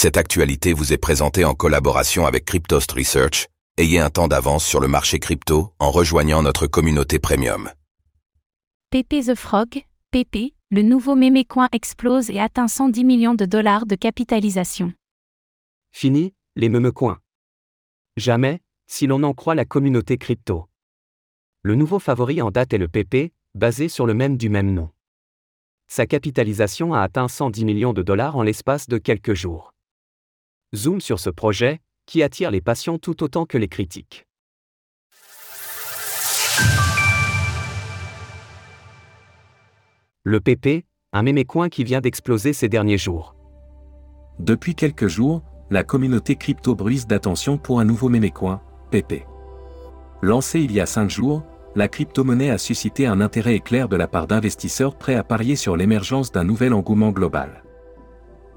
Cette actualité vous est présentée en collaboration avec Cryptost Research. Ayez un temps d'avance sur le marché crypto en rejoignant notre communauté premium. PP The Frog, PP, le nouveau mémécoin explose et atteint 110 millions de dollars de capitalisation. Fini, les memecoins. Jamais, si l'on en croit la communauté crypto. Le nouveau favori en date est le PP, basé sur le même du même nom. Sa capitalisation a atteint 110 millions de dollars en l'espace de quelques jours. Zoom sur ce projet, qui attire les passions tout autant que les critiques. Le PP, un mémécoin qui vient d'exploser ces derniers jours. Depuis quelques jours, la communauté crypto bruise d'attention pour un nouveau mémécoin, PP. Lancé il y a 5 jours, la crypto-monnaie a suscité un intérêt éclair de la part d'investisseurs prêts à parier sur l'émergence d'un nouvel engouement global.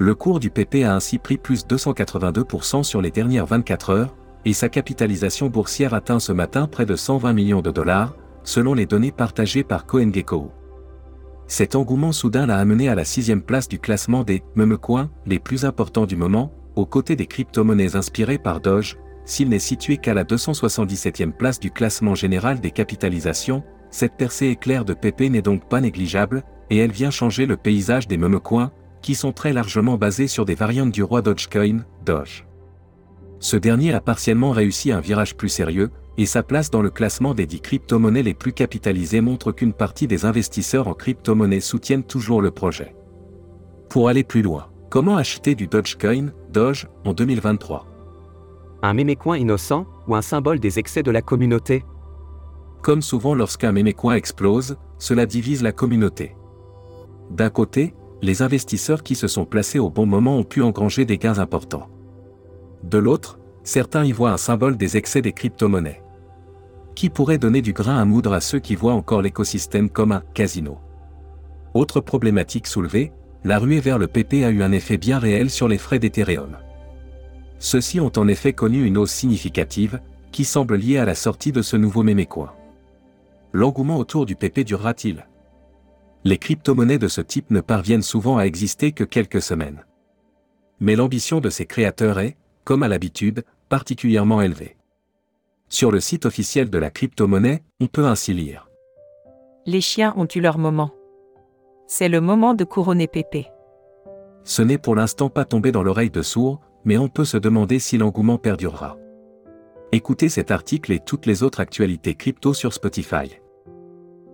Le cours du PP a ainsi pris plus 282% sur les dernières 24 heures, et sa capitalisation boursière atteint ce matin près de 120 millions de dollars, selon les données partagées par CoinGecko. Cet engouement soudain l'a amené à la sixième place du classement des memecoins les plus importants du moment, aux côtés des crypto-monnaies inspirées par Doge, s'il n'est situé qu'à la 277e place du classement général des capitalisations, cette percée éclair de PP n'est donc pas négligeable, et elle vient changer le paysage des memecoins, qui sont très largement basés sur des variantes du roi Dogecoin, Doge. Ce dernier a partiellement réussi un virage plus sérieux, et sa place dans le classement des 10 crypto-monnaies les plus capitalisées montre qu'une partie des investisseurs en crypto-monnaies soutiennent toujours le projet. Pour aller plus loin, comment acheter du Dogecoin, Doge, en 2023 Un mémécoin innocent, ou un symbole des excès de la communauté? Comme souvent lorsqu'un mémécoin explose, cela divise la communauté. D'un côté, les investisseurs qui se sont placés au bon moment ont pu engranger des gains importants. De l'autre, certains y voient un symbole des excès des crypto-monnaies. Qui pourrait donner du grain à moudre à ceux qui voient encore l'écosystème comme un casino? Autre problématique soulevée, la ruée vers le PP a eu un effet bien réel sur les frais d'Ethereum. Ceux-ci ont en effet connu une hausse significative, qui semble liée à la sortie de ce nouveau mémécoin. L'engouement autour du PP durera-t-il les crypto-monnaies de ce type ne parviennent souvent à exister que quelques semaines. Mais l'ambition de ces créateurs est, comme à l'habitude, particulièrement élevée. Sur le site officiel de la crypto-monnaie, on peut ainsi lire. Les chiens ont eu leur moment. C'est le moment de couronner Pépé. Ce n'est pour l'instant pas tombé dans l'oreille de sourds, mais on peut se demander si l'engouement perdurera. Écoutez cet article et toutes les autres actualités crypto sur Spotify.